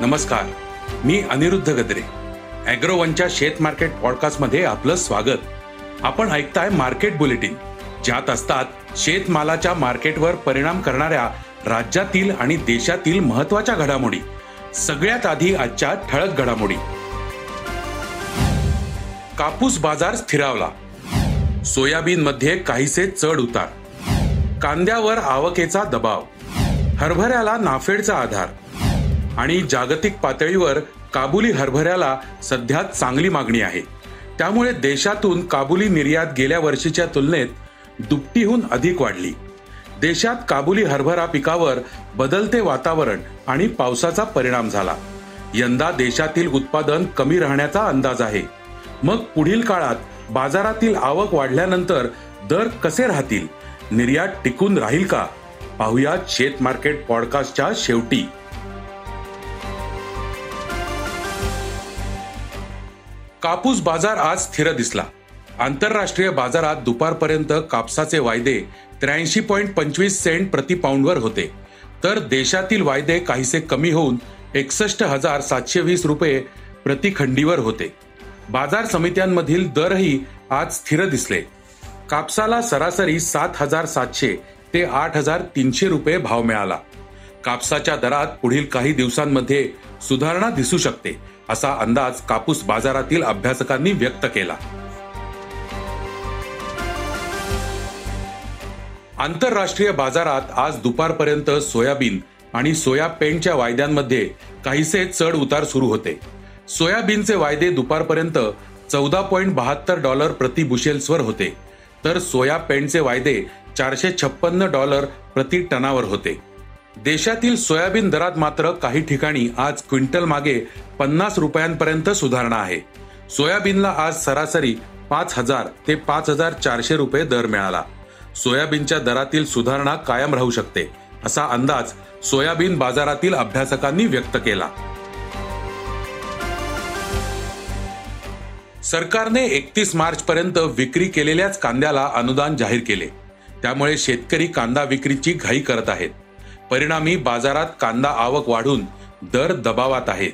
नमस्कार मी अनिरुद्ध गद्रे. अॅग्रोवनच्या शेत मार्केट पॉडकास्टमध्ये आपलं स्वागत. आपण ऐकताय मार्केट बुलेटिन ज्यात असतात शेतमालाच्या मार्केटवर परिणाम करणाऱ्या राज्यातील आणि देशातील महत्त्वाच्या घडामोडी. सगळ्यात आधी आजच्या ठळक घडामोडी. कापूस बाजार स्थिरावला. सोयाबीन मध्ये काहीसे चढ उतार. कांद्यावर आवकेचा दबाव. हरभऱ्याला नाफेडचा आधार. आणि जागतिक पातळीवर काबुली हरभऱ्याला सध्या चांगली मागणी आहे. त्यामुळे देशातून काबुली निर्यात गेल्या वर्षीच्या तुलनेत दुपटीहून अधिक वाढली. देशात काबुली हरभरा पिकावर बदलते वातावरण आणि पावसाचा परिणाम झाला. यंदा देशातील उत्पादन कमी राहण्याचा अंदाज आहे. मग पुढील काळात बाजारातील आवक वाढल्यानंतर दर कसे राहतील? निर्यात टिकून राहील का? पाहुयात शेत मार्केट पॉडकास्टच्या शेवटी. कापूस बाजार आज स्थिर दिसला. आंतरराष्ट्रीय बाजारात दुपारपर्यंत कापसाचे वायदे त्र्याऐंशी पॉईंट पंचवीस सेंट प्रति पाऊंडवर होते. तर देशातील वायदे काहीसे कमी होऊन एकसष्ट हजार सातशे वीस रुपये प्रतिखंडीवर होते. बाजार समित्यांमधील दरही आज स्थिर दिसले. कापसाला सरासरी सात हजार सातशे ते आठ हजार तीनशे रुपये भाव मिळाला. कापसाच्या दरात पुढील काही दिवसांमध्ये सुधारणा दिसू शकते असा अंदाज कापूस बाजारातील अभ्यासकांनी व्यक्त केला. आंतरराष्ट्रीय बाजारात आज दुपारपर्यंत सोयाबीन आणि सोया पेंटच्या वायद्यांमध्ये काहीसे चढ उतार सुरू होते. सोयाबीनचे वायदे दुपारपर्यंत चौदा पॉईंट बहात्तर डॉलर प्रति बुशेल्सवर होते तर सोया पेंटचे वायदे चारशे छप्पन्न डॉलर प्रति टनावर होते. देशातील सोयाबीन दरात मात्र काही ठिकाणी आज क्विंटल मागे पन्नास रुपयांपर्यंत सुधारणा आहे. सोयाबीनला आज सरासरी पाच हजार ते पाच हजार चारशे रुपये दर मिळाला. सोयाबीनच्या दरातील सुधारणा कायम राहू शकते असा अंदाज सोयाबीन बाजारातील अभ्यासकांनी व्यक्त केला. सरकारने एकतीस मार्च पर्यंत विक्री केलेल्याच कांद्याला अनुदान जाहीर केले. त्यामुळे शेतकरी कांदा विक्रीची घाई करत आहेत. परिणामी बाजारात कांदा आवक वाढून दर दबावात आहेत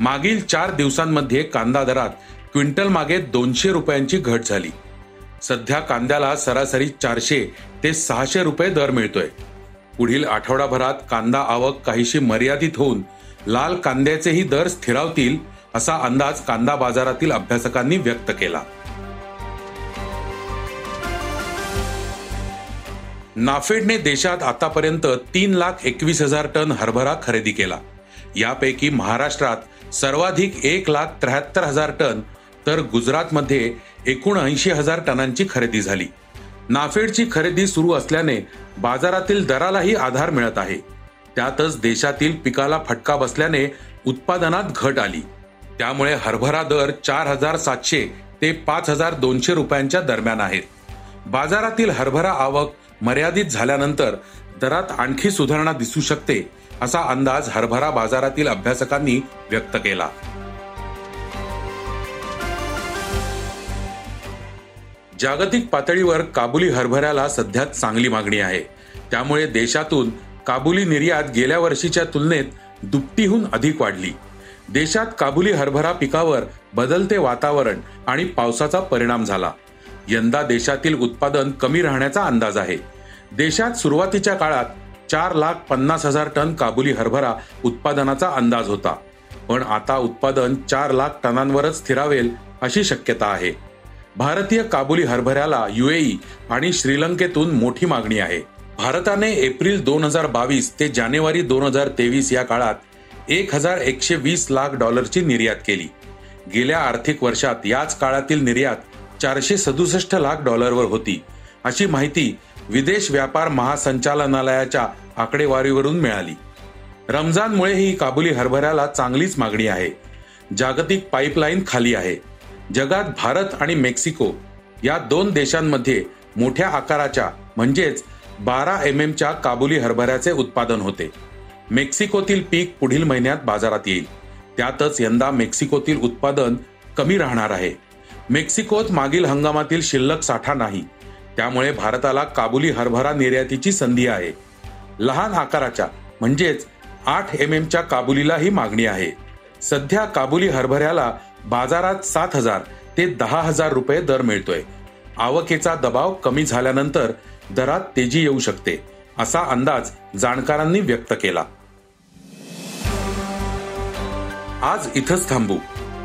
मागील चार दिवसांमध्ये कांदा दरात क्विंटल मागे दोनशे रुपयांची घट झाली. सध्या कांद्याला सरासरी चारशे ते सहाशे रुपये दर मिळतोय. पुढील आठवडाभरात कांदा आवक काहीशी मर्यादित होऊन लाल कांद्याचेही दर स्थिरावतील असा अंदाज कांदा बाजारातील अभ्यासकांनी व्यक्त केला. नाफेडने देशात आतापर्यंत तीन लाख एकवीस हजार टन हरभरा खरेदी केला. यापैकी महाराष्ट्रात सर्वाधिक एक लाख त्र्याहत्तर हजार टन तर गुजरातमध्ये एकूण ऐंशी हजार टनांची खरेदी झाली. नाफेडची खरेदी सुरू असल्याने बाजारातील दरालाही आधार मिळत आहे. त्यातच देशातील पिकाला फटका बसल्याने उत्पादनात घट आली. त्यामुळे हरभरा दर चार हजार सातशे ते पाच हजार दोनशे रुपयांच्या दरम्यान आहेत. बाजारातील हरभरा आवक मर्यादित झाल्यानंतर दरात आणखी सुधारणा दिसू शकते असा अंदाज हरभरा बाजारातील अभ्यासकांनी व्यक्त केला. जागतिक पातळीवर काबुली हरभऱ्याला सध्या चांगली मागणी आहे. त्यामुळे देशातून काबुली निर्यात गेल्या वर्षीच्या तुलनेत दुपटीहून अधिक वाढली. देशात काबुली हरभरा पिकावर बदलते वातावरण आणि पावसाचा परिणाम झाला. यंदा देशातील उत्पादन कमी राहण्याचा अंदाज आहे. देशात सुरुवातीच्या काळात चार लाख पन्नास हजार टन काबुली हरभरा उत्पादनाचा अंदाज होता. पण आता उत्पादन चार लाख टनांवरच स्थिरावेल अशी शक्यता आहे. भारतीय काबुली हरभऱ्याला युएई आणि श्रीलंकेतून मोठी मागणी आहे. भारताने एप्रिल दोन हजार बावीस ते जानेवारी दोन हजार तेवीस या काळात एक हजार एकशे वीस लाख डॉलरची निर्यात केली. गेल्या आर्थिक वर्षात याच काळातील निर्यात चारशे सदुसष्ट लाख डॉलरवर होती. अशी माहिती विदेश व्यापार महासंचालनालयाच्या आकडेवारीवरून मिळाली. रमजानमुळे ही काबुली हरभऱ्याला चांगलीच मागणी आहे. जागतिक पाईपलाईन खाली आहे. जगात भारत आणि मेक्सिको या दोन देशांमध्ये मोठ्या आकाराच्या म्हणजेच बारा एम एमच्या काबुली हरभऱ्याचे उत्पादन होते. मेक्सिकोतील पीक पुढील महिन्यात बाजारात येईल. त्यातच यंदा मेक्सिकोतील उत्पादन कमी राहणार आहे. मेक्सिकोत मागील हंगामातील शिल्लक साठा नाही. त्यामुळे भारताला काबुली हरभरा निर्यातीची संधी आहे. लहान आकाराच्या म्हणजेच आठ एम एमच्या काबुलीलाही मागणी आहे. सध्या काबुली हरभऱ्याला बाजारात सात हजार ते दहा हजार रुपये दर मिळतोय. आवकेचा दबाव कमी झाल्यानंतर दरात तेजी येऊ शकते असा अंदाज जाणकारांनी व्यक्त केला. आज इथंच थांबू.